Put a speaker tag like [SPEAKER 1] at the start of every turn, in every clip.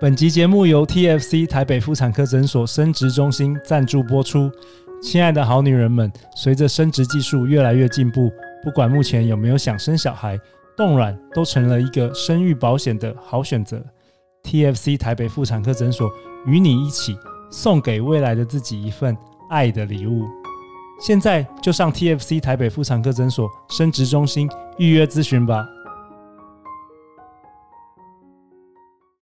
[SPEAKER 1] 本集节目由 TFC 台北妇产科诊所生殖中心赞助播出。亲爱的好女人们，随着生殖技术越来越进步，不管目前有没有想生小孩，冻卵都成了一个生育保险的好选择。TFC 台北妇产科诊所与你一起送给未来的自己一份爱的礼物。现在就上 TFC 台北妇产科诊所生殖中心预约咨询吧。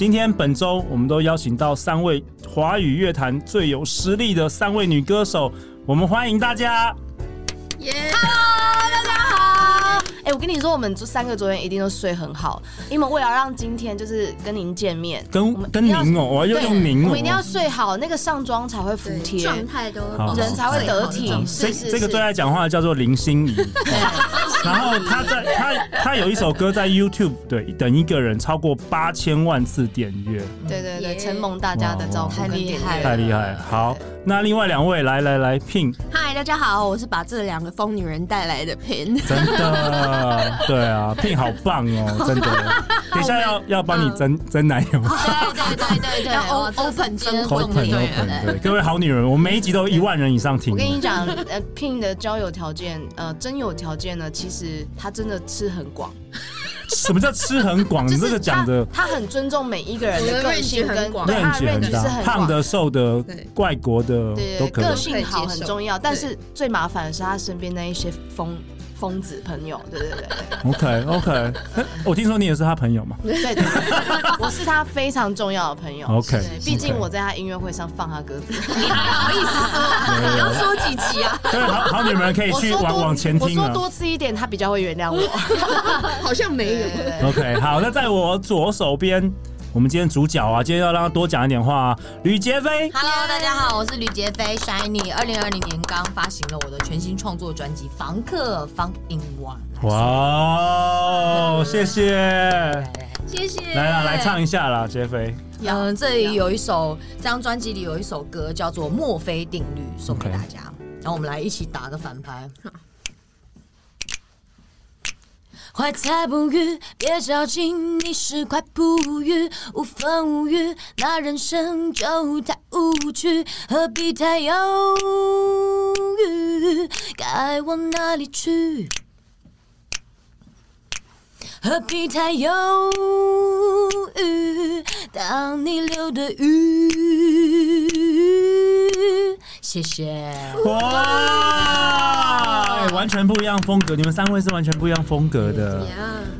[SPEAKER 1] 今天本周，我们都邀请到三位华语乐坛最有实力的三位女歌手，我们欢迎大家。
[SPEAKER 2] 耶！Hello，大家。哎、欸，我跟你说，我们这三个昨天一定都睡很好，因为为了让今天就是跟您见面，
[SPEAKER 1] 跟跟您哦，我要用您哦，
[SPEAKER 2] 我们一定要睡好，那个上妆才会服帖，状态都人才会得体。
[SPEAKER 1] 这这个最爱讲话的叫做林心怡。然后他在他他有一首歌在 YouTube 对等一个人超过八千万次点阅，
[SPEAKER 2] 对对对，承蒙大家的照顾，太厉害，
[SPEAKER 1] 太厉害。好，那另外两位来来来，Pin，
[SPEAKER 3] 嗨，大家好，我是把这两个疯女人带来的 Pin，
[SPEAKER 1] 真的，对啊，Pin 好棒哦，真的。等一下要要帮你争争男友，
[SPEAKER 3] 对对对对对，要 open 真 open
[SPEAKER 1] open，对，各位好女人，我每一集都一万人以上听。
[SPEAKER 2] 我跟你讲，呃，Pin 的交友条件，呃，真有条件呢，其实。其实他真的吃很广。
[SPEAKER 1] 什么叫吃很广？你这个讲的，
[SPEAKER 2] 他很尊重每一个人的个性跟
[SPEAKER 1] 认知很大，胖的、瘦的、怪国的都可以。
[SPEAKER 2] 个性好很重要，但是最麻烦的是他身边那一些疯。疯子朋友，对对对
[SPEAKER 1] ，OK OK，我听说你也是他朋友嘛？
[SPEAKER 2] 对对，对，我是他非常重要的朋友。
[SPEAKER 1] OK，
[SPEAKER 2] 毕竟我在他音乐会上放他歌词，你还好意思说？你要说几集啊？
[SPEAKER 1] 对，好好女人可以去往往前听。
[SPEAKER 2] 我说多吃一点，他比较会原谅我。
[SPEAKER 3] 好像没有。
[SPEAKER 1] OK，好，那在我左手边。我们今天主角啊，今天要让他多讲一点话啊。吕杰飞
[SPEAKER 3] ，Hello，大家好，我是吕杰飞，Shiny。二零二零年刚发行了我的全新创作专辑《房客 Funk in One》。
[SPEAKER 1] 哇、wow，谢谢，
[SPEAKER 3] 谢谢。
[SPEAKER 1] 来啦，来唱一下啦，杰飞。
[SPEAKER 3] 嗯，这里有一首，这张专辑里有一首歌叫做《墨菲定律》，送给大家。Okay. 然后我们来一起打个反拍。怀才不遇，别较劲，你是块璞玉，无风无雨，那人生就太无趣，何必太犹豫？该往哪里去？何必太犹豫？当你流的雨。谢谢。
[SPEAKER 1] 哇，完全不一样风格，你们三位是完全不一样风格的。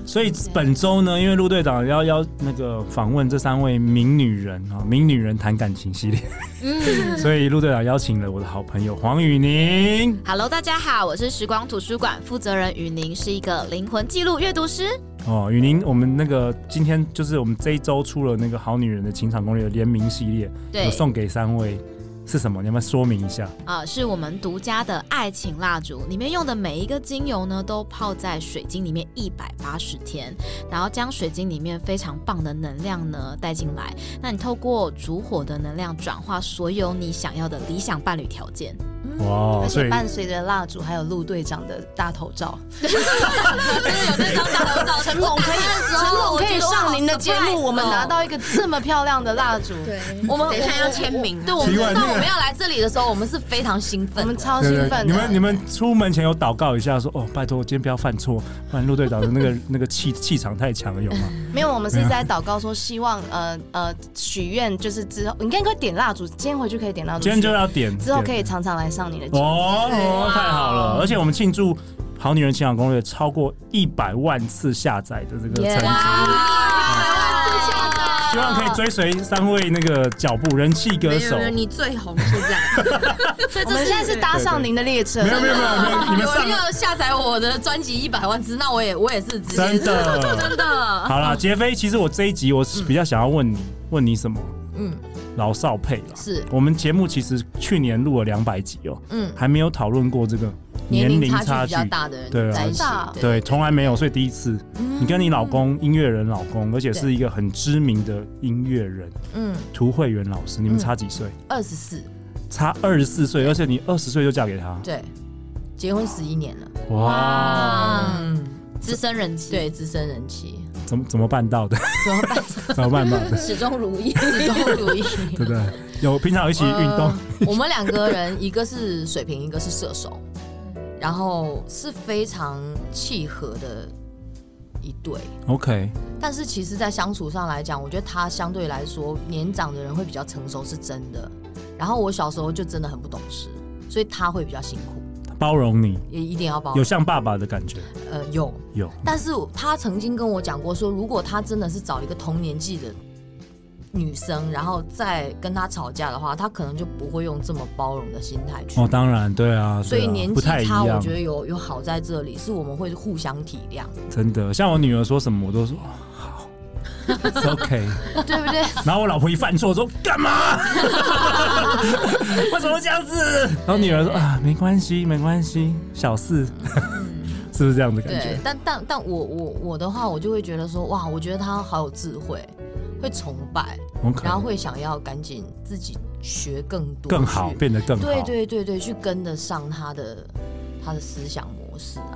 [SPEAKER 1] 所以本周呢，因为陆队长要要那个访问这三位名女人啊，名女人谈感情系列，嗯，所以陆队长邀请了我的好朋友黄宇宁。
[SPEAKER 4] Hello，大家好，我是时光图书馆负责人宇宁，是一个灵魂记录阅读师。
[SPEAKER 1] 哦，雨宁，我们那个今天就是我们这一周出了那个好女人的情场攻略联名系列，对，有送给三位。是什么？你要不要说明一下？
[SPEAKER 4] 啊、呃，是我们独家的爱情蜡烛，里面用的每一个精油呢，都泡在水晶里面一百八十天，然后将水晶里面非常棒的能量呢带进来。那你透过烛火的能量转化所有你想要的理想伴侣条件。
[SPEAKER 1] 哇！
[SPEAKER 2] 而且伴随着蜡烛，还有陆队长的大头照，
[SPEAKER 3] 真的有这张大头照。
[SPEAKER 2] 成龙可以，成龙可以上您的节目。我们拿到一个这么漂亮的蜡烛，对，
[SPEAKER 3] 我们等一下要签名。对，我们知道我们要来这里的时候，我们是非常兴奋，
[SPEAKER 2] 我们超兴奋。
[SPEAKER 1] 你们你们出门前有祷告一下，说哦，拜托我今天不要犯错，不然陆队长的那个那个气气场太强了，有吗？
[SPEAKER 2] 没有，我们是在祷告说，希望呃呃许愿，就是之后你应该可以点蜡烛，今天回去可以点蜡烛，
[SPEAKER 1] 今天就要点，
[SPEAKER 2] 之后可以常常来上你的。
[SPEAKER 1] 哦，太好了！而且我们庆祝《好女人情感攻略》超过一百万次下载的这个成绩，希望可以追随三位那个脚步，人气歌手。
[SPEAKER 3] 你最红现在，
[SPEAKER 2] 所以我们现在是搭上您的列车。
[SPEAKER 1] 没有没有没有，你们
[SPEAKER 3] 有一个下载我的专辑一百万次，那我也我也是直接
[SPEAKER 1] 真的真的。好了，杰飞，其实我这一集我是比较想要问你。问你什么？
[SPEAKER 3] 嗯，
[SPEAKER 1] 老少配了。
[SPEAKER 3] 是，
[SPEAKER 1] 我们节目其实去年录了两百集哦，
[SPEAKER 3] 嗯，
[SPEAKER 1] 还没有讨论过这个年龄差距
[SPEAKER 3] 比较大的人
[SPEAKER 1] 对啊
[SPEAKER 3] 在一起，
[SPEAKER 1] 对，从来没有，所以第一次，你跟你老公
[SPEAKER 3] 嗯
[SPEAKER 1] 音乐人老公，而且是一个很知名的音乐人，
[SPEAKER 3] 嗯，
[SPEAKER 1] 涂慧源老师，你们差几岁？
[SPEAKER 3] 二十四，
[SPEAKER 1] 差二十四岁，而且你二十岁就嫁给他，
[SPEAKER 3] 对，结婚十一年了，
[SPEAKER 1] 哇，
[SPEAKER 3] 嗯，
[SPEAKER 4] 资深人妻，
[SPEAKER 3] 对，资深人妻，
[SPEAKER 1] 怎么怎么办到的？
[SPEAKER 3] 怎么办？
[SPEAKER 1] 怎么办到的？
[SPEAKER 4] 始终如一，
[SPEAKER 3] 始终如一，
[SPEAKER 1] 对不对？有平常一起运动，
[SPEAKER 3] 呃我们两个人一个是水瓶，一个是射手，然后是非常契合的一对。
[SPEAKER 1] OK，
[SPEAKER 3] 但是其实，在相处上来讲，我觉得他相对来说年长的人会比较成熟，是真的。然后我小时候就真的很不懂事，所以他会比较辛苦，
[SPEAKER 1] 包容你，
[SPEAKER 3] 也一定要包容
[SPEAKER 1] 有像爸爸的感觉，
[SPEAKER 3] 呃有。
[SPEAKER 1] 有。
[SPEAKER 3] 但是他曾经跟我讲过说，如果他真的是找一个同年纪的女生，然后再跟他吵架的话，他可能就不会用这么包容的心态去。
[SPEAKER 1] 哦，当然，对啊，
[SPEAKER 3] 所以年纪差，我觉，得有有好在这里，是我们会互相体谅，
[SPEAKER 1] 真的。像我女儿说什么，我都说 OK。
[SPEAKER 3] 对不对？
[SPEAKER 1] 然后我老婆一犯错，说干嘛？为什么这样子？然后女儿说啊，没关系，没关系，小事，是不是这样的感
[SPEAKER 3] 对
[SPEAKER 1] 觉？，
[SPEAKER 3] 但但但我我我的话，我就会觉得说，哇，我觉得他好有智慧，会崇拜然后会想要赶紧自己学更多，
[SPEAKER 1] 更好，变得更好。
[SPEAKER 3] 对对对对，去跟得上他的他的思想模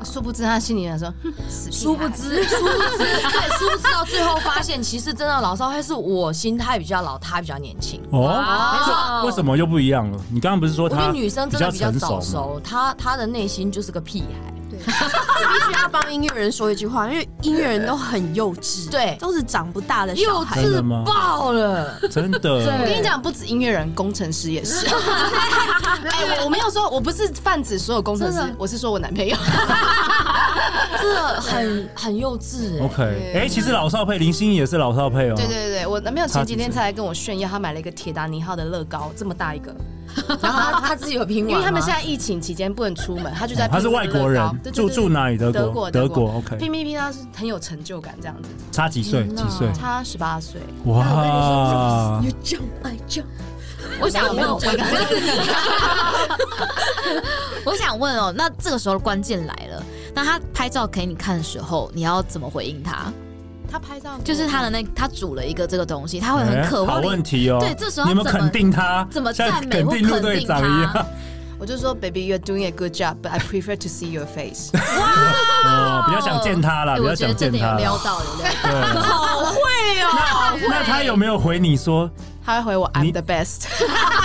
[SPEAKER 2] 殊不知他心里想说，
[SPEAKER 3] 殊不知，殊不知，对，殊不知到最后发现，其实真的老少会是我心态比较老，他比较年轻。
[SPEAKER 1] 哦，
[SPEAKER 3] 哇
[SPEAKER 1] 为什么又不一样了？你刚刚不是说她
[SPEAKER 3] 我觉得女生真的比较
[SPEAKER 1] 成
[SPEAKER 3] 早
[SPEAKER 1] 熟吗？
[SPEAKER 3] 熟，她她的内心就是个屁孩。
[SPEAKER 5] 必须要帮音乐人说一句话，因为音乐人都很幼稚，
[SPEAKER 3] 对
[SPEAKER 5] 都是长不大的小
[SPEAKER 3] 幼
[SPEAKER 5] 孩。
[SPEAKER 3] 稚
[SPEAKER 1] 真的吗
[SPEAKER 3] 爆了，
[SPEAKER 1] 真的，
[SPEAKER 2] 我跟你讲，不止音乐人，工程师也是。哎、我我没有说，我不是泛指所有工程师
[SPEAKER 3] 真的，
[SPEAKER 2] 我是说我男朋友。
[SPEAKER 3] 这很很幼稚哎。
[SPEAKER 1] OK，哎，其实老少配林心怡也是老少配哦。
[SPEAKER 2] 对对对，我男朋友前几天才来跟我炫耀，他买了一个铁达尼号的乐高，这么大一个。
[SPEAKER 3] 然后他他自己有拼完，
[SPEAKER 2] 因为他们现在疫情期间不能出门，他就在
[SPEAKER 1] 哦他是外国人，住住哪里？德
[SPEAKER 2] 德国，
[SPEAKER 1] 德国。OK，
[SPEAKER 2] 拼拼拼，他是很有成就感，这样子。
[SPEAKER 1] 差
[SPEAKER 3] 几岁？
[SPEAKER 1] 几岁？
[SPEAKER 2] 差十八岁，
[SPEAKER 1] 哇！
[SPEAKER 5] 有 jump I jump，
[SPEAKER 2] 我想问，我刚
[SPEAKER 4] 我想问哦，那这个时候关键来了，那他拍照给你看的时候，你要怎么回应他？
[SPEAKER 2] 他拍照
[SPEAKER 4] 就是他的那他煮了一个这个东西，他会很渴望好
[SPEAKER 1] 问题哦。
[SPEAKER 4] 对，这时候
[SPEAKER 1] 你有没有
[SPEAKER 4] 怎么
[SPEAKER 1] 肯定他？
[SPEAKER 4] 怎么
[SPEAKER 1] 像
[SPEAKER 4] 赞美或
[SPEAKER 1] 肯定陆队
[SPEAKER 4] 肯定
[SPEAKER 1] 长一样
[SPEAKER 4] 他？
[SPEAKER 2] 我就说，baby，you're doing a good job，but I prefer to see your face。
[SPEAKER 1] 哇，比较想见他啦，
[SPEAKER 4] 哎
[SPEAKER 1] 比较想见他
[SPEAKER 4] 撩到，有 撩到。
[SPEAKER 1] 对，
[SPEAKER 2] 好会哦！
[SPEAKER 1] 那他有没有回你说？
[SPEAKER 2] 他会回我
[SPEAKER 1] 你
[SPEAKER 2] ，I'm the best。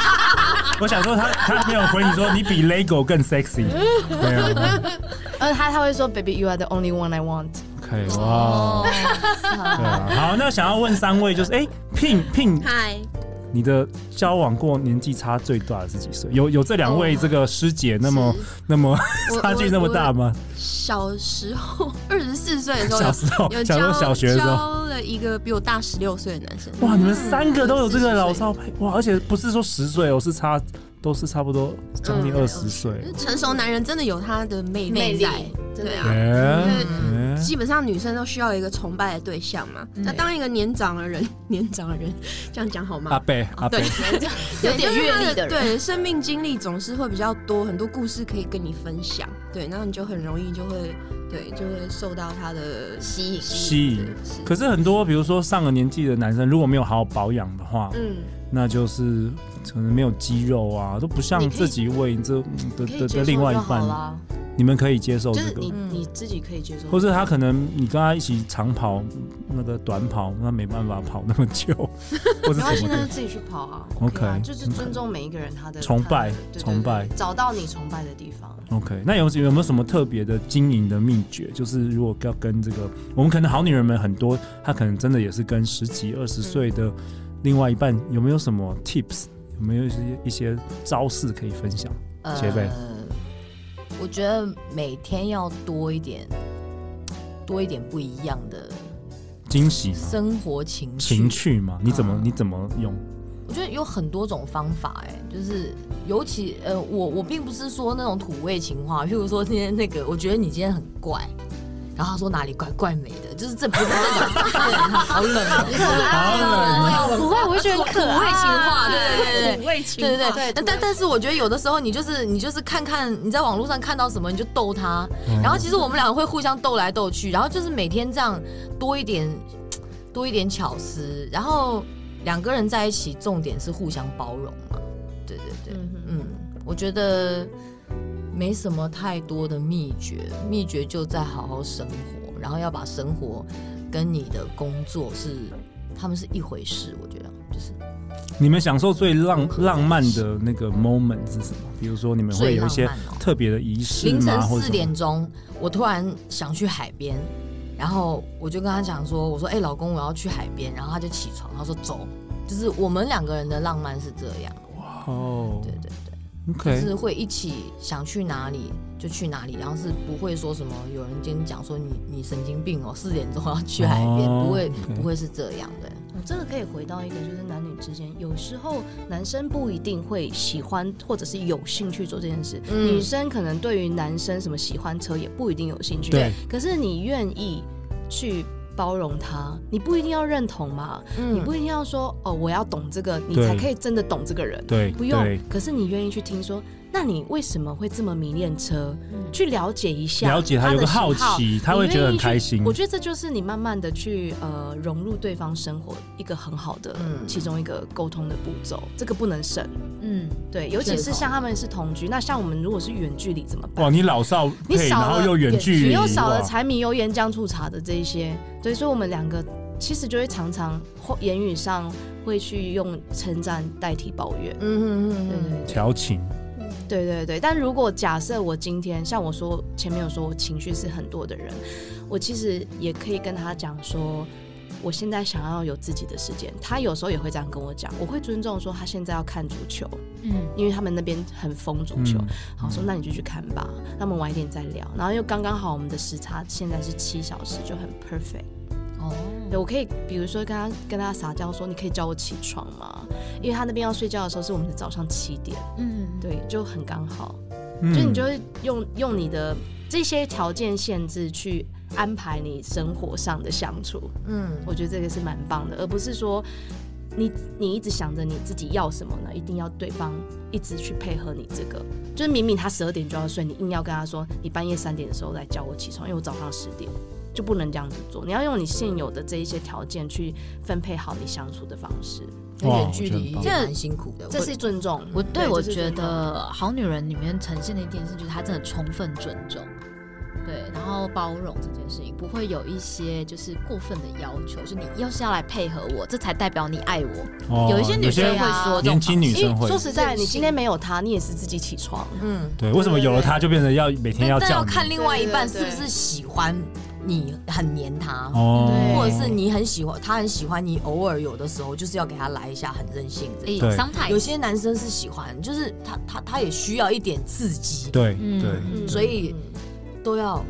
[SPEAKER 1] 我想说他他没有回你说你比 Lego 更 sexy，没有
[SPEAKER 2] 呃，他他会说，baby，you are the only one I want。
[SPEAKER 1] ？OK，哇，对啊，好，那想要问三位就是，哎，Pin Pin，
[SPEAKER 5] 嗨，
[SPEAKER 1] 你的交往过年纪差最大的是几岁？有有这两位这个师姐那么那
[SPEAKER 5] 么
[SPEAKER 1] 差距那么大吗？
[SPEAKER 5] 小时候 二十四岁的时候，
[SPEAKER 1] 小时候
[SPEAKER 5] 有
[SPEAKER 1] 小时候
[SPEAKER 5] 交
[SPEAKER 1] 小学的时候
[SPEAKER 5] 交了一个比我大十六岁的男生。
[SPEAKER 1] 哇，你们三个都有这个老
[SPEAKER 5] 40岁
[SPEAKER 1] 少配哇，而且不是说十岁哦，是差都是差不多将近
[SPEAKER 5] 嗯
[SPEAKER 1] 二十岁。
[SPEAKER 5] 成熟男人真的有他的魅
[SPEAKER 2] 魅力
[SPEAKER 5] 力在，
[SPEAKER 2] 真的
[SPEAKER 5] 对啊。基本上女生都需要一个崇拜的对象嘛。那当一个年长的人，年长的人这样讲好吗？
[SPEAKER 1] 阿贝阿
[SPEAKER 5] 对
[SPEAKER 1] 贝，，
[SPEAKER 4] 有点阅历的人。
[SPEAKER 5] 对，生命经历总是会比较多，很多故事可以跟你分享。对，那你就很容易就会，对，就会受到他的
[SPEAKER 4] 吸引
[SPEAKER 1] 吸引。可是很多比如说上了年纪的男生，如果没有好好保养的话，
[SPEAKER 5] 嗯，
[SPEAKER 1] 那就是可能没有肌肉啊，都不像
[SPEAKER 2] 你可以
[SPEAKER 1] 自己为这的的另外一半，你们可以接受这个
[SPEAKER 2] 就是你。你自己可以接受，
[SPEAKER 1] 或者他可能你跟他一起长跑那个短跑，那没办法跑那么久，或是
[SPEAKER 2] 没关系，
[SPEAKER 1] 什么的。
[SPEAKER 2] 那就自己去跑啊。
[SPEAKER 1] OK，
[SPEAKER 2] 啊就是尊重每一个人他的
[SPEAKER 1] 崇拜崇拜
[SPEAKER 2] 找到你崇拜的地方。
[SPEAKER 1] OK，那有有没有什么特别的经营的秘诀？就是如果要跟这个，我们可能好女人们很多，她可能真的也是跟十几二十岁的另外一半，有没有什么 tips？有没有一些一些招式可以分享？学妹
[SPEAKER 3] 呃，我觉得每天要多一点，多一点不一样的
[SPEAKER 1] 惊喜？
[SPEAKER 3] 生活情趣。
[SPEAKER 1] 情趣吗？你怎么
[SPEAKER 3] 嗯
[SPEAKER 1] 你怎么用？
[SPEAKER 3] 我觉得有很多种方法，哎，就是尤其呃，我我并不是说那种土味情话，譬如说今天那个，我觉得你今天很怪。然后他说哪里怪怪美的，就是这不是这种，对好冷哦，
[SPEAKER 1] 好冷啊！
[SPEAKER 2] 不会，不觉得很可爱？
[SPEAKER 3] 土味情话，对对对对
[SPEAKER 2] 土味情对
[SPEAKER 3] 对但但是我觉得有的时候你就是你就是看看你在网络上看到什么你就逗他，然后其实我们两个会互相逗来逗去，然后就是每天这样多一点多一点巧思，然后两个人在一起重点是互相包容嘛，对对对，嗯，我觉得没什么太多的秘诀，秘诀就在好好生活，然后要把生活跟你的工作是他们是一回事，我觉得就是。
[SPEAKER 1] 你们享受最浪浪漫的那个 moment 是什么？比如说你们会有一些特别的仪式吗？
[SPEAKER 3] 凌晨四点钟，我突然想去海边，然后我就跟他讲说：“我说，哎、欸，老公，我要去海边。”然后他就起床，他说：“走。”就是我们两个人的浪漫是这样。哇哦，对对就是会一起想去哪里就去哪里，然后是不会说什么有人今天讲说你你神经病哦，四点钟要去海边，哦、不会不会是这样的。
[SPEAKER 2] 这个可以回到一个，就是男女之间，有时候男生不一定会喜欢或者是有兴趣做这件事，嗯、女生可能对于男生什么喜欢车也不一定有兴趣。
[SPEAKER 1] 对，
[SPEAKER 2] 可是你愿意去包容他，你不一定要认同嘛，嗯、你不一定要说哦，我要懂这个，你才可以真的懂这个人。
[SPEAKER 1] 对，
[SPEAKER 2] 不用。可是你愿意去听说。那你为什么会这么迷恋车？去了解一下，
[SPEAKER 1] 了解他有个好奇，他会觉得很开心。
[SPEAKER 2] 我觉得这就是你慢慢的去呃融入对方生活一个很好的其中一个沟通的步骤。这个不能省，嗯，对，尤其是像他们是同居，那像我们如果是远距离怎么办？
[SPEAKER 1] 哇，你老少，你少了又远距离，
[SPEAKER 2] 你又少了柴米油盐酱醋茶的这一些，对，所以我们两个其实就会常常或言语上会去用称赞代替抱怨，嗯嗯嗯，对对，
[SPEAKER 1] 调情。
[SPEAKER 2] 对对对，但如果假设我今天像我说前面有说我情绪是很多的人，我其实也可以跟他讲说，我现在想要有自己的时间。他有时候也会这样跟我讲，我会尊重说他现在要看足球，嗯，因为他们那边很疯足球。嗯、好说那你就去看吧，那我们晚一点再聊。然后又刚刚好我们的时差现在是七小时，就很 perfect。哦，对，我可以比如说跟他跟他撒娇说，你可以叫我起床吗？因为他那边要睡觉的时候是我们的早上七点，嗯，对，就很刚好，嗯、就你就会用用你的这些条件限制去安排你生活上的相处，嗯，我觉得这个是蛮棒的，而不是说你你一直想着你自己要什么呢？一定要对方一直去配合你这个，就是明明他十二点就要睡，你硬要跟他说你半夜三点的时候来叫我起床，因为我早上十点。就不能这样子做，你要用你现有的这一些条件去分配好你相处的方式。远距离这很辛苦的，这是尊重。
[SPEAKER 4] 我对我觉得《好女人》里面呈现的一点是，就是她真的充分尊重，对，然后包容这件事情，不会有一些就是过分的要求，就你要是要来配合我，这才代表你爱我。有一些女生会说，
[SPEAKER 1] 年轻女生会
[SPEAKER 2] 说实在，你今天没有他，你也是自己起床。嗯，
[SPEAKER 1] 对，为什么有了他就变成要每天要叫？
[SPEAKER 3] 要看另外一半是不是喜欢。你很黏他，哦，或者是你很喜欢他，很喜欢你，偶尔有的时候就是要给他来一下很任性这种。
[SPEAKER 4] 对，
[SPEAKER 3] 有些男生是喜欢，就是他他他也需要一点刺激。
[SPEAKER 1] 对对，
[SPEAKER 3] 所以都要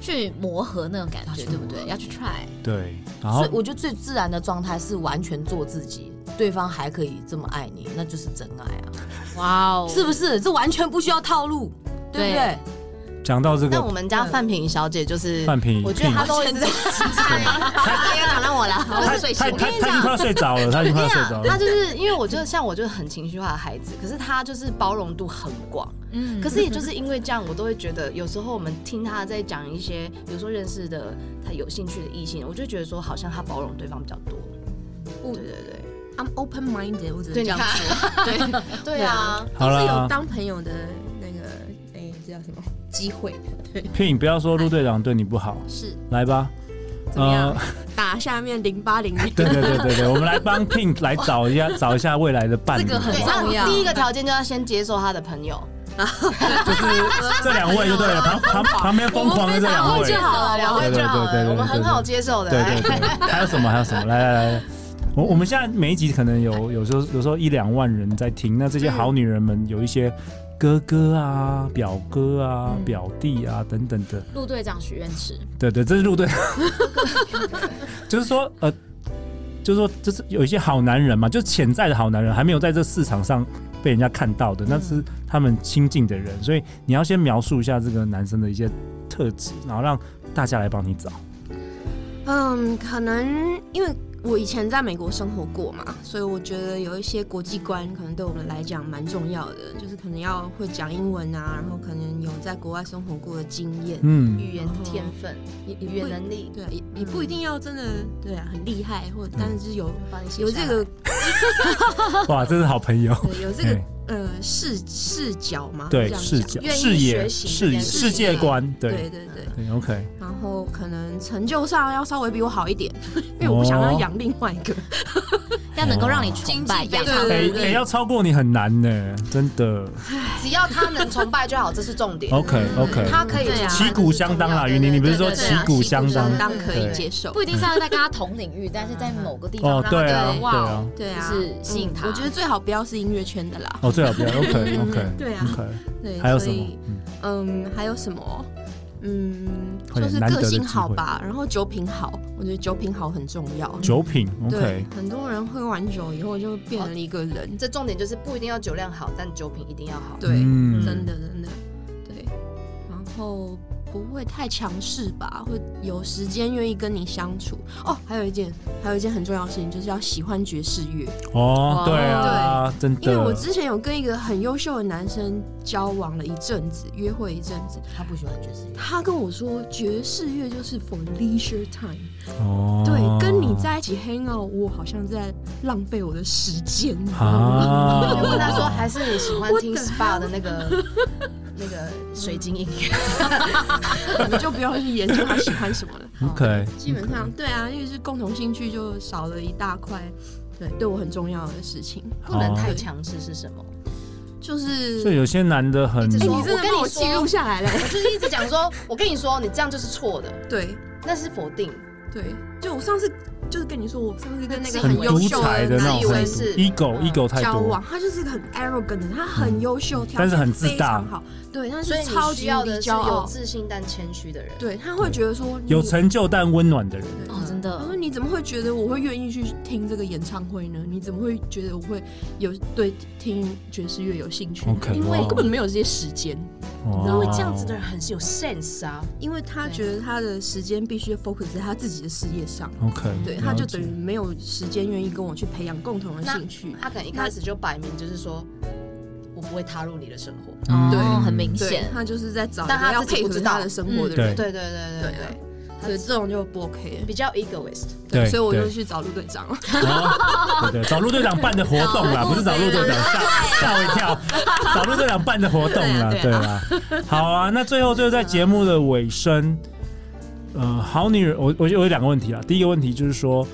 [SPEAKER 4] 去磨合那种感觉，对不对？要去 try。
[SPEAKER 1] 对，然后
[SPEAKER 3] 我觉得最自然的状态是完全做自己，对方还可以这么爱你，那就是真爱啊！哇哦，是不是？这完全不需要套路，对不对？
[SPEAKER 1] 讲到这个，
[SPEAKER 2] 那我们家范平小姐就是
[SPEAKER 1] 范平，
[SPEAKER 2] 我觉得她都一直在
[SPEAKER 3] 她也讲到我了，
[SPEAKER 1] 她睡醒，她已经快睡着了，她已经快要睡着了。
[SPEAKER 2] 她就是因为我觉得像我就是很情绪化的孩子，可是她就是包容度很广，嗯，可是也就是因为这样，我都会觉得有时候我们听她在讲一些，比如说认识的她有兴趣的异性，我就觉得说好像她包容对方比较多。对对对
[SPEAKER 5] ，I'm open minded，我只能这样说。
[SPEAKER 2] 对 对啊，
[SPEAKER 5] 都是有当朋友的那个，哎，这叫什么？机会，对
[SPEAKER 1] ，Pin，不要说陆队长对你不好，
[SPEAKER 5] 是，
[SPEAKER 1] 来吧，
[SPEAKER 5] 怎么样？打下面零八零 零，
[SPEAKER 1] 对对对对对，我们来帮 Pink 来找一下，找一下未来的伴侣，
[SPEAKER 2] 这个很重要。第一个条件就要先接受他的朋友，
[SPEAKER 1] 就是这两位就对了，旁旁旁边疯狂的这两位
[SPEAKER 2] 就好了，两位就好了，我们很好接受的。
[SPEAKER 1] 对对对，还有什么？还有什么？来来来，我我们现在每一集可能有有时候有时候一两万人在听，那这些好女人们有一些。哥哥啊，表哥啊，嗯、表弟啊，等等的。
[SPEAKER 4] 陆队长许愿池。
[SPEAKER 1] 对对，这是陆队。就是说，呃，就是说，就是有一些好男人嘛，就潜在的好男人，还没有在这市场上被人家看到的，嗯、那是他们亲近的人。所以你要先描述一下这个男生的一些特质，然后让大家来帮你找。
[SPEAKER 5] 嗯，可能因为我以前在美国生活过嘛，所以我觉得有一些国际观可能对我们来讲蛮重要的，就是可能要会讲英文啊，然后可能有在国外生活过的经验，
[SPEAKER 1] 嗯，
[SPEAKER 2] 语言天分、语言能力，
[SPEAKER 5] 对，也也不一定要真的对啊很厉害，或者但是有有这个，
[SPEAKER 1] 哇，真是好朋友，
[SPEAKER 5] 对，有这个呃视视角嘛，
[SPEAKER 1] 对，视角、视野、视野、世界观，对，
[SPEAKER 5] 对对对
[SPEAKER 1] ，OK，
[SPEAKER 5] 然后可能成就上要稍微比我好一点，因为我不想要养另外一个。
[SPEAKER 4] 要能够让你崇拜，
[SPEAKER 3] 对
[SPEAKER 1] 对对，要超过你很难呢，真的。
[SPEAKER 2] 只要他能崇拜就好，这是重点。
[SPEAKER 1] OK OK，
[SPEAKER 2] 他可以
[SPEAKER 1] 旗鼓相当啦，云林，你不是说旗鼓相当
[SPEAKER 5] 可以接受？
[SPEAKER 4] 不一定是要在跟他同领域，但是在某个地方让他觉得哇，
[SPEAKER 5] 对啊，
[SPEAKER 4] 是吸引他。
[SPEAKER 5] 我觉得最好不要是音乐圈的啦。
[SPEAKER 1] 哦，最好不要。OK OK，
[SPEAKER 5] 对啊。
[SPEAKER 1] 对，还有什么？
[SPEAKER 5] 嗯，还有什么？嗯，就是个性好吧，然后酒品好，我觉得酒品好很重要。
[SPEAKER 1] 酒品，OK。
[SPEAKER 5] 很多人喝完酒以后就变成了一个人，
[SPEAKER 2] 这重点就是不一定要酒量好，但酒品一定要好。
[SPEAKER 5] 对，真的真的，对。然后。不会太强势吧，会有时间愿意跟你相处哦。还有一件，还有一件很重要的事情，就是要喜欢爵士乐
[SPEAKER 1] 哦。对啊，
[SPEAKER 5] 对，
[SPEAKER 1] 真的。
[SPEAKER 5] 因为我之前有跟一个很优秀的男生交往了一阵子，约会一阵子，
[SPEAKER 3] 他不喜欢爵士乐，
[SPEAKER 5] 他跟我说爵士乐就是 for leisure time。哦，对，跟你在一起 hang out，我好像在浪费我的时间。
[SPEAKER 2] 啊，我跟他说，还是你喜欢听 SPA 的那个 那个水晶音乐？
[SPEAKER 5] 你就不要去研究他喜欢什么了。
[SPEAKER 1] OK，
[SPEAKER 5] 基本上对啊，因为是共同兴趣，就少了一大块。对，对我很重要的事情，
[SPEAKER 2] 不能太强势是什么？
[SPEAKER 5] 就是，
[SPEAKER 1] 所以有些男的很，
[SPEAKER 5] 你真的跟我记录下来了，
[SPEAKER 2] 我就是一直讲说，我跟你说，你这样就是错的。
[SPEAKER 5] 对，
[SPEAKER 2] 那是否定。
[SPEAKER 5] 对，就我上次就是跟你说，我上次跟那个很优秀的男，
[SPEAKER 2] 以为是
[SPEAKER 1] ego ego 太多，
[SPEAKER 5] 交往，他就是一个很 arrogant 的，他很优秀，
[SPEAKER 1] 但是很自大，
[SPEAKER 5] 好，对，但
[SPEAKER 2] 是
[SPEAKER 5] 超级
[SPEAKER 2] 要的是有自信但谦虚的人，
[SPEAKER 5] 对，他会觉得说
[SPEAKER 1] 有成就但温暖的人，
[SPEAKER 4] 哦，真的，
[SPEAKER 5] 他说你怎么会觉得我会愿意去听这个演唱会呢？你怎么会觉得我会有对听爵士乐有兴趣？因为根本没有这些时间。
[SPEAKER 2] 因为这样子的人很是有 sense 啊，
[SPEAKER 5] 因为他觉得他的时间必须 focus 在他自己的事业上。
[SPEAKER 1] OK，
[SPEAKER 5] 对，他就等于没有时间愿意跟我去培养共同的兴趣。
[SPEAKER 2] 他可能一开始就摆明就是说，我不会踏入你的生活。
[SPEAKER 4] 对，很明显，
[SPEAKER 5] 他就是在找，但他要配合他的生活的人。
[SPEAKER 2] 对对对对对。
[SPEAKER 5] 所以这种就不 OK，
[SPEAKER 2] 比较 egoist。
[SPEAKER 5] 对，所以我就去找陆队长了。
[SPEAKER 1] 对对，找陆队长办的活动啦，不是找陆队长吓吓我一跳，找陆队长办的活动啦，对啦。好啊，那最后最后在节目的尾声，呃，好女人，我我我有两个问题啊。第一个问题就是说，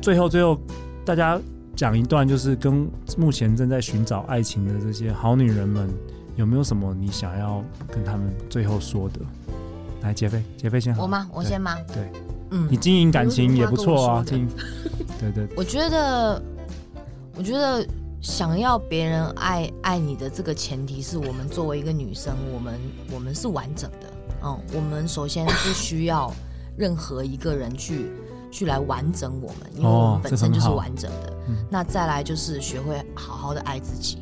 [SPEAKER 1] 最后最后大家讲一段，就是跟目前正在寻找爱情的这些好女人们，有没有什么你想要跟他们最后说的？来，杰飞，杰飞先好。
[SPEAKER 3] 我吗？我先吗？
[SPEAKER 1] 对，嗯，你经营感情也不错啊，经营。对对。
[SPEAKER 3] 我觉得，我觉得想要别人爱爱你的这个前提是我们作为一个女生，我们我们是完整的。嗯，我们首先不需要任何一个人去去来完整我们，因为我们本身就是完整的。那再来就是学会好好的爱自己。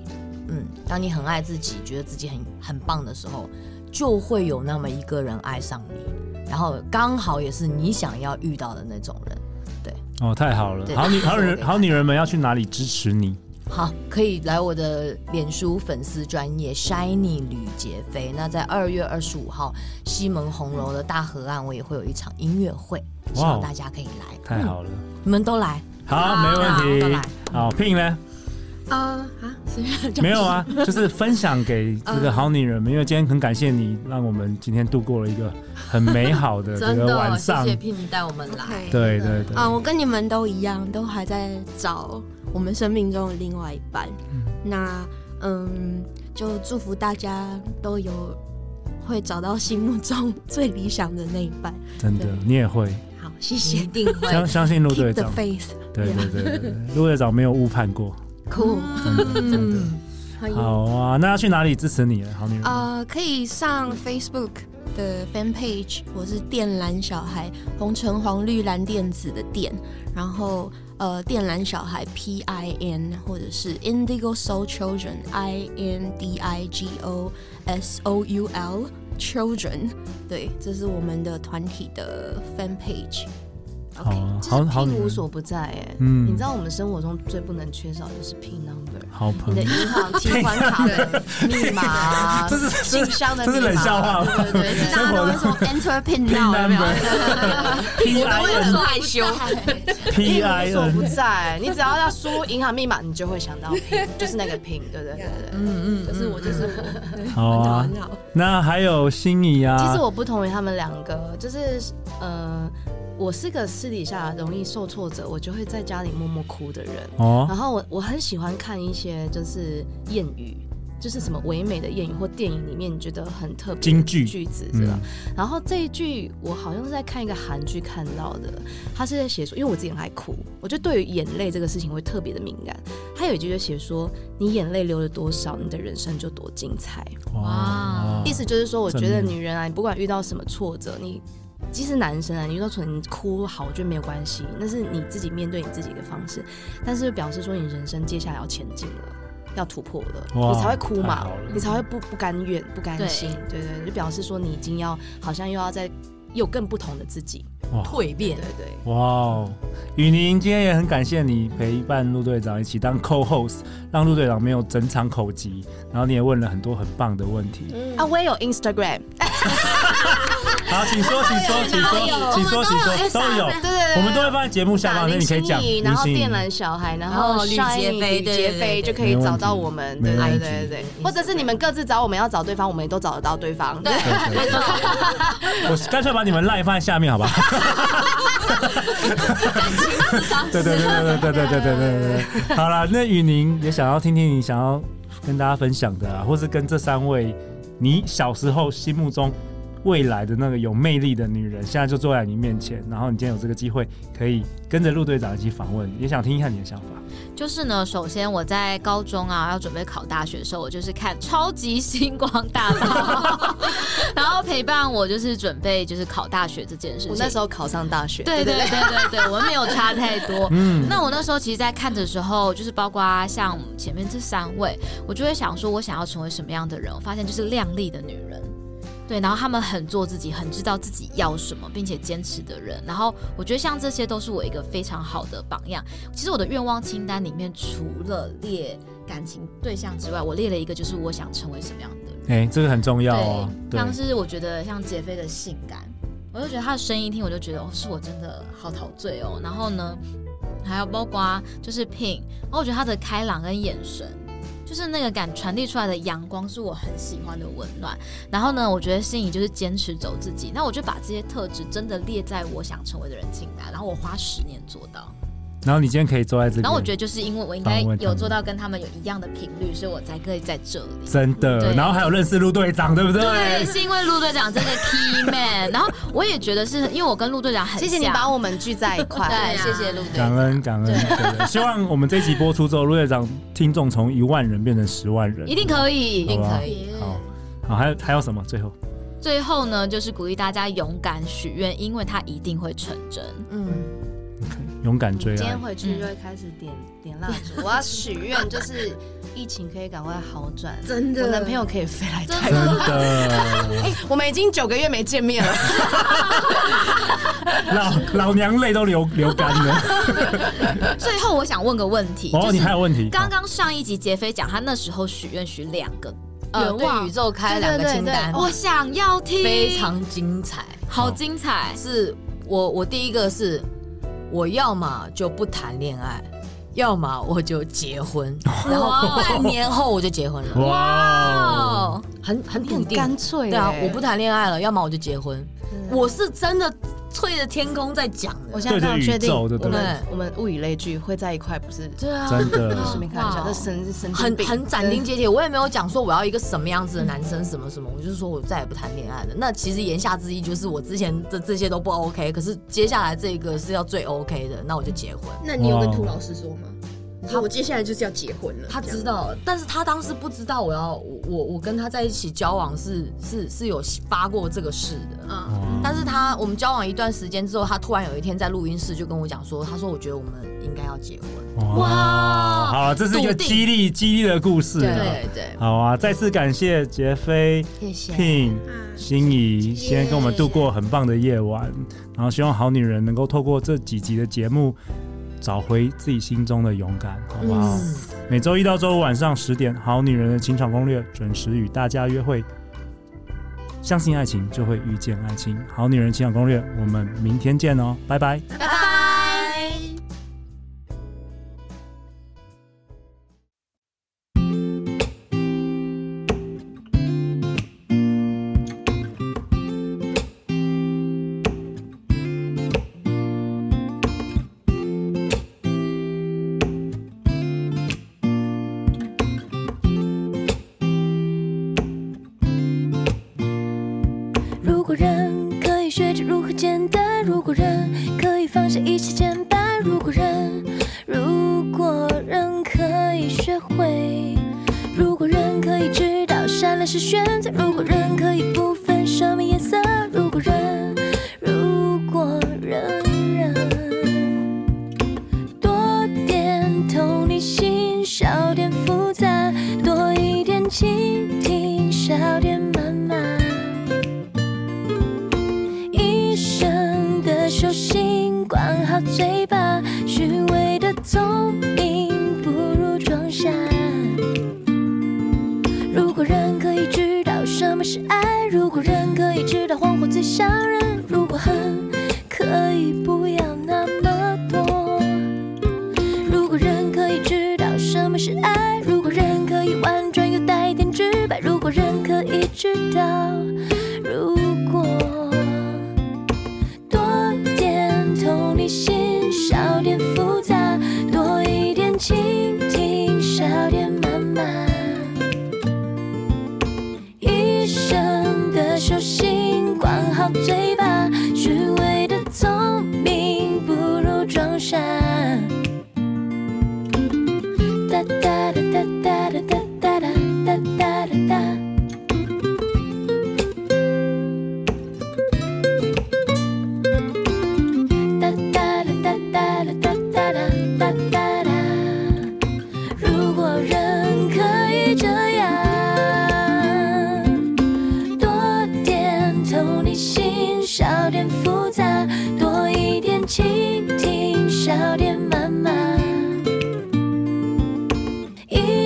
[SPEAKER 3] 嗯，当你很爱自己，觉得自己很很棒的时候。就会有那么一个人爱上你，然后刚好也是你想要遇到的那种人，对。
[SPEAKER 1] 哦，太好了，好女好人好女人们要去哪里支持你？
[SPEAKER 3] 好，可以来我的脸书粉丝专业 Shiny 吕杰飞。那在二月二十五号西门红楼的大河岸，我也会有一场音乐会，希望大家可以来。
[SPEAKER 1] 太好了，
[SPEAKER 3] 你们都来，
[SPEAKER 1] 好，没问题。都来，好，Pin 呢？
[SPEAKER 5] 啊啊，
[SPEAKER 1] 没有啊，就是分享给这个好女人们，因为今天很感谢你，让我们今天度过了一个很美好的 这个晚上。
[SPEAKER 3] 谢谢 Pin 带我们来。
[SPEAKER 1] 对对对。
[SPEAKER 5] 啊，我跟你们都一样，都还在找我们生命中的另外一半。那嗯，就祝福大家都有会找到心目中最理想的那一半。
[SPEAKER 1] 真的，你也会。
[SPEAKER 5] 好，谢谢。
[SPEAKER 3] 一定会。
[SPEAKER 1] 相相信陆队长。对对对对，陆队长没有误判过。
[SPEAKER 5] 酷，
[SPEAKER 1] 好啊！那要去哪里支持你？好女人
[SPEAKER 5] 啊，可以上 Facebook 的 Fan Page，我是靛蓝小孩，红橙黄绿蓝靛紫的靛，然后呃电缆小孩 P I N，或者是 Indigo Soul Children I N D I G O S O U L Children，对，这是我们的团体的 Fan Page。
[SPEAKER 1] OK，，好好
[SPEAKER 2] 拼无所不在哎，
[SPEAKER 1] 嗯
[SPEAKER 2] 你知道我们生活中最不能缺少的就是 PIN
[SPEAKER 1] 好朋友
[SPEAKER 2] 你的。银行提款卡的密码啊，
[SPEAKER 1] 这是
[SPEAKER 2] 信箱的密码，
[SPEAKER 1] 这是冷笑话吗
[SPEAKER 2] 对对对
[SPEAKER 5] 大家都会说 enter pin now，有没有
[SPEAKER 1] ？P I
[SPEAKER 3] 我也
[SPEAKER 1] N
[SPEAKER 3] 很害羞。
[SPEAKER 1] P I
[SPEAKER 2] 无所不在。你只要要输入银行密码，你就会想到 PIN，就是那个 PIN，对对对对。
[SPEAKER 3] 嗯嗯，
[SPEAKER 5] 就是我，就是我，
[SPEAKER 1] 好啊
[SPEAKER 5] 很好。
[SPEAKER 1] 那还有心仪啊，
[SPEAKER 2] 其实我不同意他们两个，就是呃，我是个私底下容易受挫折，我就会在家里默默哭的人。
[SPEAKER 1] 哦
[SPEAKER 2] 然后我我很喜欢看一些就是谚语，就是什么唯美的谚语或电影里面你觉得很特别的
[SPEAKER 1] 金句
[SPEAKER 2] 句子，是吧？
[SPEAKER 1] 嗯
[SPEAKER 2] 然后这一句我好像是在看一个韩剧看到的，他是在写说，因为我自己很爱哭，我就对于眼泪这个事情会特别的敏感。他有一句就写说，你眼泪流了多少，你的人生就多精彩。
[SPEAKER 4] 哇
[SPEAKER 2] 意思就是说，我
[SPEAKER 1] 觉
[SPEAKER 2] 得女人啊，你不管遇到什么挫折，你即使男生啊，你遇到挫折你哭好，我觉得没有关系，那是你自己面对你自己的方式。但是表示说，你人生接下来要前进了，要突破了，你才会哭嘛你才会不不甘愿、不甘心，对对，就表示说你已经要好像又要再有更不同的自己，
[SPEAKER 3] 蜕变
[SPEAKER 2] 对。对。
[SPEAKER 1] 哇哦，雨宁今天也很感谢你陪伴陆队长一起当 co-host，让陆队长没有整场口急，然后你也问了很多很棒的问题。
[SPEAKER 2] 啊，我也有 Instagram，
[SPEAKER 1] 好，请说，请说，请说，请说，请说，都有，
[SPEAKER 2] 对对对，
[SPEAKER 1] 我们都会放在节目下方，那你可以
[SPEAKER 2] 讲。然
[SPEAKER 1] 后
[SPEAKER 2] 电缆小孩，然
[SPEAKER 3] 哦
[SPEAKER 2] 后
[SPEAKER 3] 吕杰飞
[SPEAKER 2] 吕杰
[SPEAKER 3] 对对对
[SPEAKER 2] 飞就可以找到我们，对对对对，或者是你们各自找我们要找对方，我们也都找得到对方。对，
[SPEAKER 1] 我干脆把你们赖放在下面，好吧？对对对对对对对对对对对。好了，那雨宁也想要听听你想要跟大家分享的啊，或是跟这三位你小时候心目中未来的那个有魅力的女人，现在就坐在你面前，然后你今天有这个机会可以跟着陆队长一起访问，也想听一下你的想法。
[SPEAKER 4] 就是呢，首先我在高中啊要准备考大学的时候，我就是看超级星光大道，然后陪伴我就是准备就是考大学这件事情。
[SPEAKER 2] 我那时候考上大学，
[SPEAKER 4] 对对对对对，我们没有差太多。
[SPEAKER 1] 嗯，
[SPEAKER 4] 那我那时候其实，在看的时候，就是包括像前面这三位，我就会想说，我想要成为什么样的人？我发现就是靓丽的女人，对，然后他们很做自己，很知道自己要什么，并且坚持的人。然后我觉得像这些都是我一个非常好的榜样。其实我的愿望清单里面，除了列感情对象之外，我列了一个，就是我想成为什么样的人。
[SPEAKER 1] 哎、这个很重要哦。
[SPEAKER 4] 对，像是我觉得像杰飞的性感，我就觉得他的声音一听我就觉得哦，是我真的好陶醉哦。然后呢，还有包括就是 Pin，然后我觉得他的开朗跟眼神，就是那个感传递出来的阳光是我很喜欢的温暖。然后呢，我觉得心仪就是坚持走自己，那我就把这些特质真的列在我想成为的人清单，然后我花十年做到。
[SPEAKER 1] 然后你今天可以坐在这里，
[SPEAKER 4] 然后我觉得就是因为我
[SPEAKER 1] 应该
[SPEAKER 4] 有做到跟他们有一样的频率，所以我才可以在这里。
[SPEAKER 1] 真的，然后还有认识陆队长，对不对？
[SPEAKER 4] 对，是因为陆队长这个 key man，然后我也觉得是因为我跟陆队长很像，
[SPEAKER 2] 谢谢你把我们聚在一块，
[SPEAKER 4] 对，谢谢陆队长。
[SPEAKER 1] 感恩感恩，对。对希望我们这一集播出之后，陆队长听众从一万人变成十万人，
[SPEAKER 4] 一定可以，
[SPEAKER 3] 一定可以。
[SPEAKER 1] 好，好，还有还有什么？最后，
[SPEAKER 4] 最后呢，就是鼓励大家勇敢许愿，因为它一定会成真。
[SPEAKER 3] 嗯，
[SPEAKER 1] 勇敢追爱。
[SPEAKER 2] 今天，回去就会开始点点蜡烛，我要许愿，就是疫情可以赶快好转，
[SPEAKER 5] 真的
[SPEAKER 2] 我男朋友可以飞来台
[SPEAKER 1] 真
[SPEAKER 2] 湾。
[SPEAKER 1] 的，
[SPEAKER 2] 我们已经九个月没见面了，
[SPEAKER 1] 老老娘泪都流流干了。
[SPEAKER 4] 最后，我想问个问题，
[SPEAKER 1] 哦，
[SPEAKER 4] 就是
[SPEAKER 1] 你还有问题？
[SPEAKER 4] 刚刚上一集杰飞讲，他那时候许愿许两个
[SPEAKER 3] 呃，
[SPEAKER 4] 愿望
[SPEAKER 3] 对宇，宙开两个清单，
[SPEAKER 4] 我想要听，
[SPEAKER 3] 非常精彩。
[SPEAKER 4] 好精彩。
[SPEAKER 3] 是我我第一个是，我要么就不谈恋爱，要么我就结婚，然后半年后我就结婚了，
[SPEAKER 1] 哇，
[SPEAKER 4] 哦，
[SPEAKER 3] 很很
[SPEAKER 2] 你很
[SPEAKER 3] 笃定。
[SPEAKER 2] 干脆。
[SPEAKER 3] 对啊，我不谈恋爱了，要么我就结婚。我是真的对着天空在讲的。
[SPEAKER 2] 我现在非常确定，
[SPEAKER 1] 对我
[SPEAKER 2] 们我们物以类聚，会在一块，不是
[SPEAKER 3] 对啊，
[SPEAKER 1] 真的
[SPEAKER 2] 顺便开玩笑，
[SPEAKER 4] 哇
[SPEAKER 2] 这 神神
[SPEAKER 3] 很很斩钉截铁，我也没有讲说我要一个什么样子的男生，什么什么，我就是说我再也不谈恋爱了。那其实言下之意就是我之前的这些都不 OK，可是接下来这个是要最 OK 的，那我就结婚。
[SPEAKER 5] 那你有跟涂老师说吗？你说我接下来就是要结婚了。
[SPEAKER 3] 他知道，但是他当时不知道我要我我我跟他在一起交往是是是有发过这个誓的。
[SPEAKER 5] 啊，
[SPEAKER 1] 哦
[SPEAKER 3] 但是他我们交往一段时间之后，他突然有一天在录音室就跟我讲说，他说我觉得我们应该要结婚。
[SPEAKER 1] 哇，好
[SPEAKER 6] 好，这是一个激励激励的故事。
[SPEAKER 2] 对对，
[SPEAKER 6] 好啊，再次感谢杰飞、
[SPEAKER 3] 谢谢
[SPEAKER 6] Pin、心怡，先跟我们度过很棒的夜晚。然后希望好女人能够透过这几集的节目，找回自己心中的勇敢，好不好？嗯、每周一到周五晚上十点，《好女人的情场攻略》准时与大家约会。相信爱情，就会遇见爱情。好女人情场攻略，我们明天见哦，拜拜，
[SPEAKER 3] 拜拜。
[SPEAKER 6] 会。如果人可以知道善良是选择如果人可以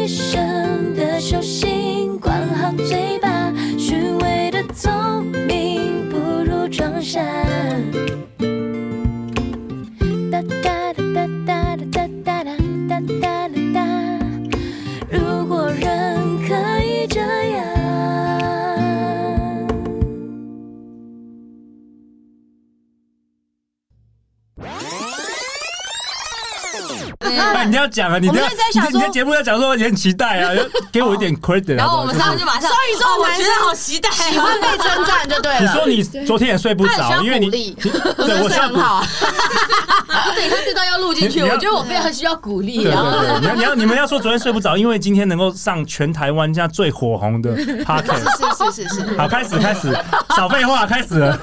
[SPEAKER 6] 生。
[SPEAKER 1] 讲
[SPEAKER 6] 啊！你在你在节目要讲说，你很期待啊，给我一点 credit。
[SPEAKER 3] 然后我们上次就马上，所以说我觉得好期待，喜欢被称赞就对了。
[SPEAKER 6] 你说你昨天也睡不着，因为你对我
[SPEAKER 3] 睡很好。我等一下这段要录进去，我觉得我非常需要鼓励。然后
[SPEAKER 6] 你要你要你们要说昨天睡不着，因为今天能够上全台湾现在最火红的 podcast。
[SPEAKER 2] 是是是是是。
[SPEAKER 6] 好，开始开始，少废话，开始了。